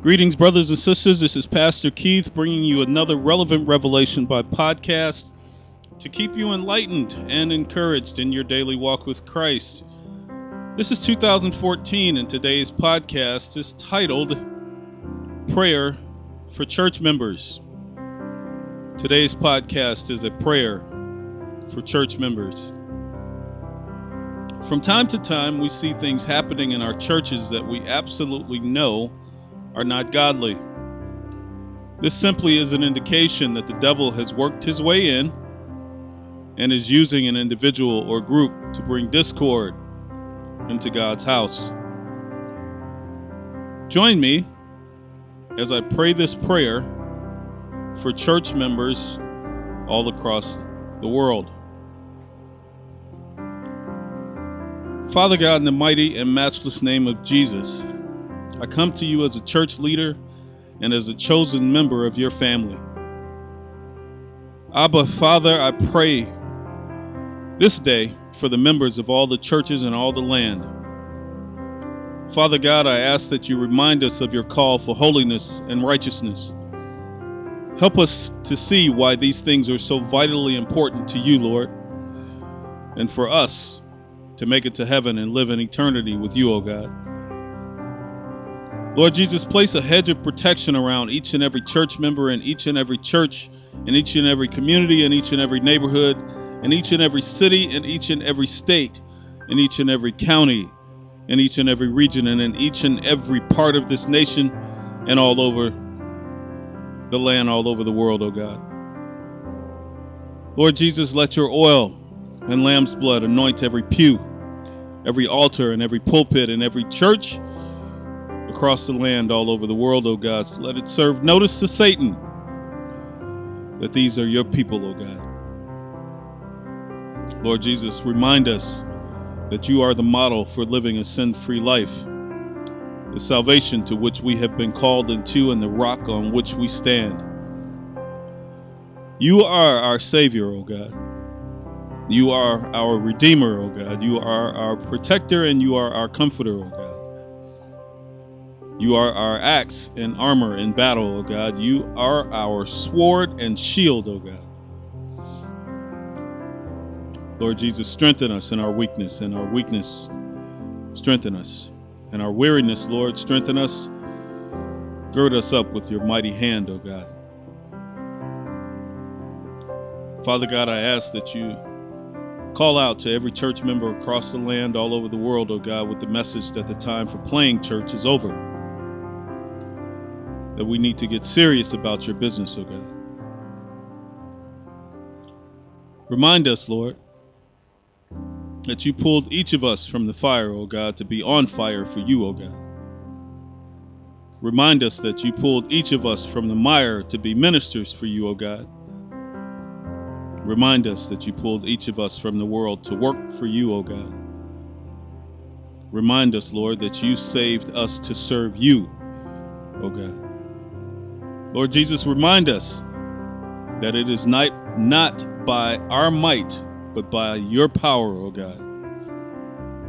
Greetings, brothers and sisters. This is Pastor Keith bringing you another relevant revelation by podcast to keep you enlightened and encouraged in your daily walk with Christ. This is 2014, and today's podcast is titled Prayer for Church Members. Today's podcast is a prayer for church members. From time to time, we see things happening in our churches that we absolutely know are not godly. This simply is an indication that the devil has worked his way in and is using an individual or group to bring discord into God's house. Join me as I pray this prayer for church members all across the world. Father God, in the mighty and matchless name of Jesus, I come to you as a church leader and as a chosen member of your family. Abba, Father, I pray this day for the members of all the churches in all the land. Father God, I ask that you remind us of your call for holiness and righteousness. Help us to see why these things are so vitally important to you, Lord, and for us to make it to heaven and live in eternity with you, O oh God. Lord Jesus, place a hedge of protection around each and every church member in each and every church, in each and every community, in each and every neighborhood, in each and every city, in each and every state, in each and every county, in each and every region, and in each and every part of this nation and all over the land, all over the world, O oh God. Lord Jesus, let your oil and lamb's blood anoint every pew, every altar, and every pulpit, and every church across the land all over the world, O God. So let it serve notice to Satan that these are your people, O God. Lord Jesus, remind us that you are the model for living a sin free life, the salvation to which we have been called into, and the rock on which we stand. You are our Savior, O God. You are our Redeemer, O God. You are our protector and you are our comforter, O God. You are our axe and armor in battle, O God. You are our sword and shield, O God. Lord Jesus, strengthen us in our weakness, and our weakness, strengthen us. And our weariness, Lord, strengthen us. Gird us up with your mighty hand, O God. Father God, I ask that you call out to every church member across the land, all over the world, O God, with the message that the time for playing church is over that we need to get serious about your business, oh God. Remind us, Lord, that you pulled each of us from the fire, O oh God, to be on fire for you, O oh God. Remind us that you pulled each of us from the mire to be ministers for you, O God. Remind us that you pulled each of us from the world to work for you, O God. Remind us, Lord, that you saved us to serve you, O God. Lord Jesus, remind us that it is not, not by our might, but by your power, O God.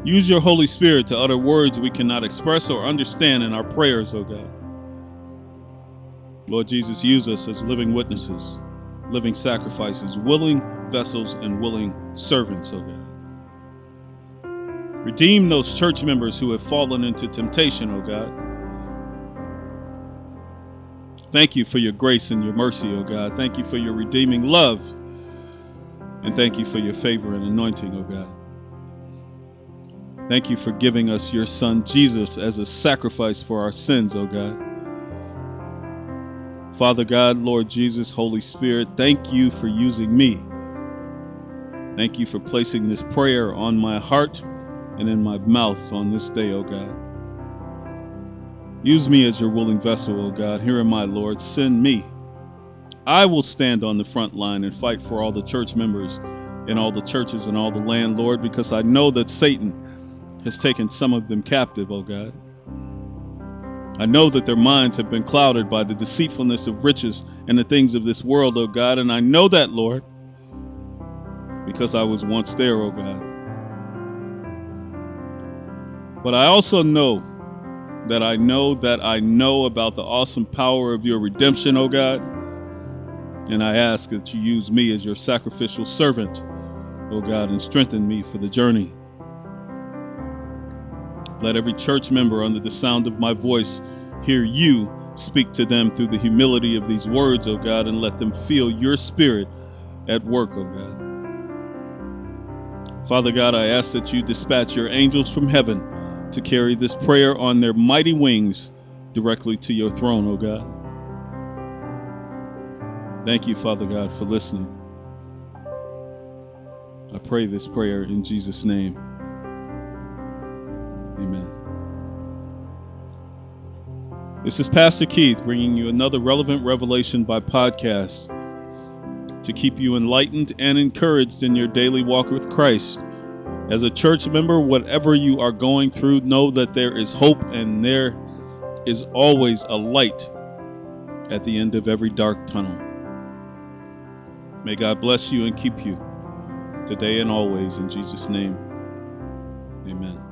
Use your Holy Spirit to utter words we cannot express or understand in our prayers, O God. Lord Jesus, use us as living witnesses, living sacrifices, willing vessels, and willing servants, O God. Redeem those church members who have fallen into temptation, O God Thank you for your grace and your mercy, O God. Thank you for your redeeming love. And thank you for your favor and anointing, O God. Thank you for giving us your Son Jesus as a sacrifice for our sins, O God. Father God, Lord Jesus, Holy Spirit, thank you for using me. Thank you for placing this prayer on my heart and in my mouth on this day, O God. Use me as your willing vessel, O God. Here am I, Lord. Send me. I will stand on the front line and fight for all the church members in all the churches and all the land, Lord, because I know that Satan has taken some of them captive, O God. I know that their minds have been clouded by the deceitfulness of riches and the things of this world, O God, and I know that, Lord, because I was once there, O God. But I also know that I know that I know about the awesome power of your redemption, O God. And I ask that you use me as your sacrificial servant, O God, and strengthen me for the journey. Let every church member under the sound of my voice hear you speak to them through the humility of these words, O God, and let them feel your spirit at work, O God. Father God, I ask that you dispatch your angels from heaven to carry this prayer on their mighty wings directly to your throne, O God. Thank you, Father God, for listening. I pray this prayer in Jesus' name. Amen. This is Pastor Keith bringing you another relevant revelation by podcast to keep you enlightened and encouraged in your daily walk with Christ. As a church member, whatever you are going through, know that there is hope and there is always a light at the end of every dark tunnel. May God bless you and keep you today and always in Jesus' name. Amen.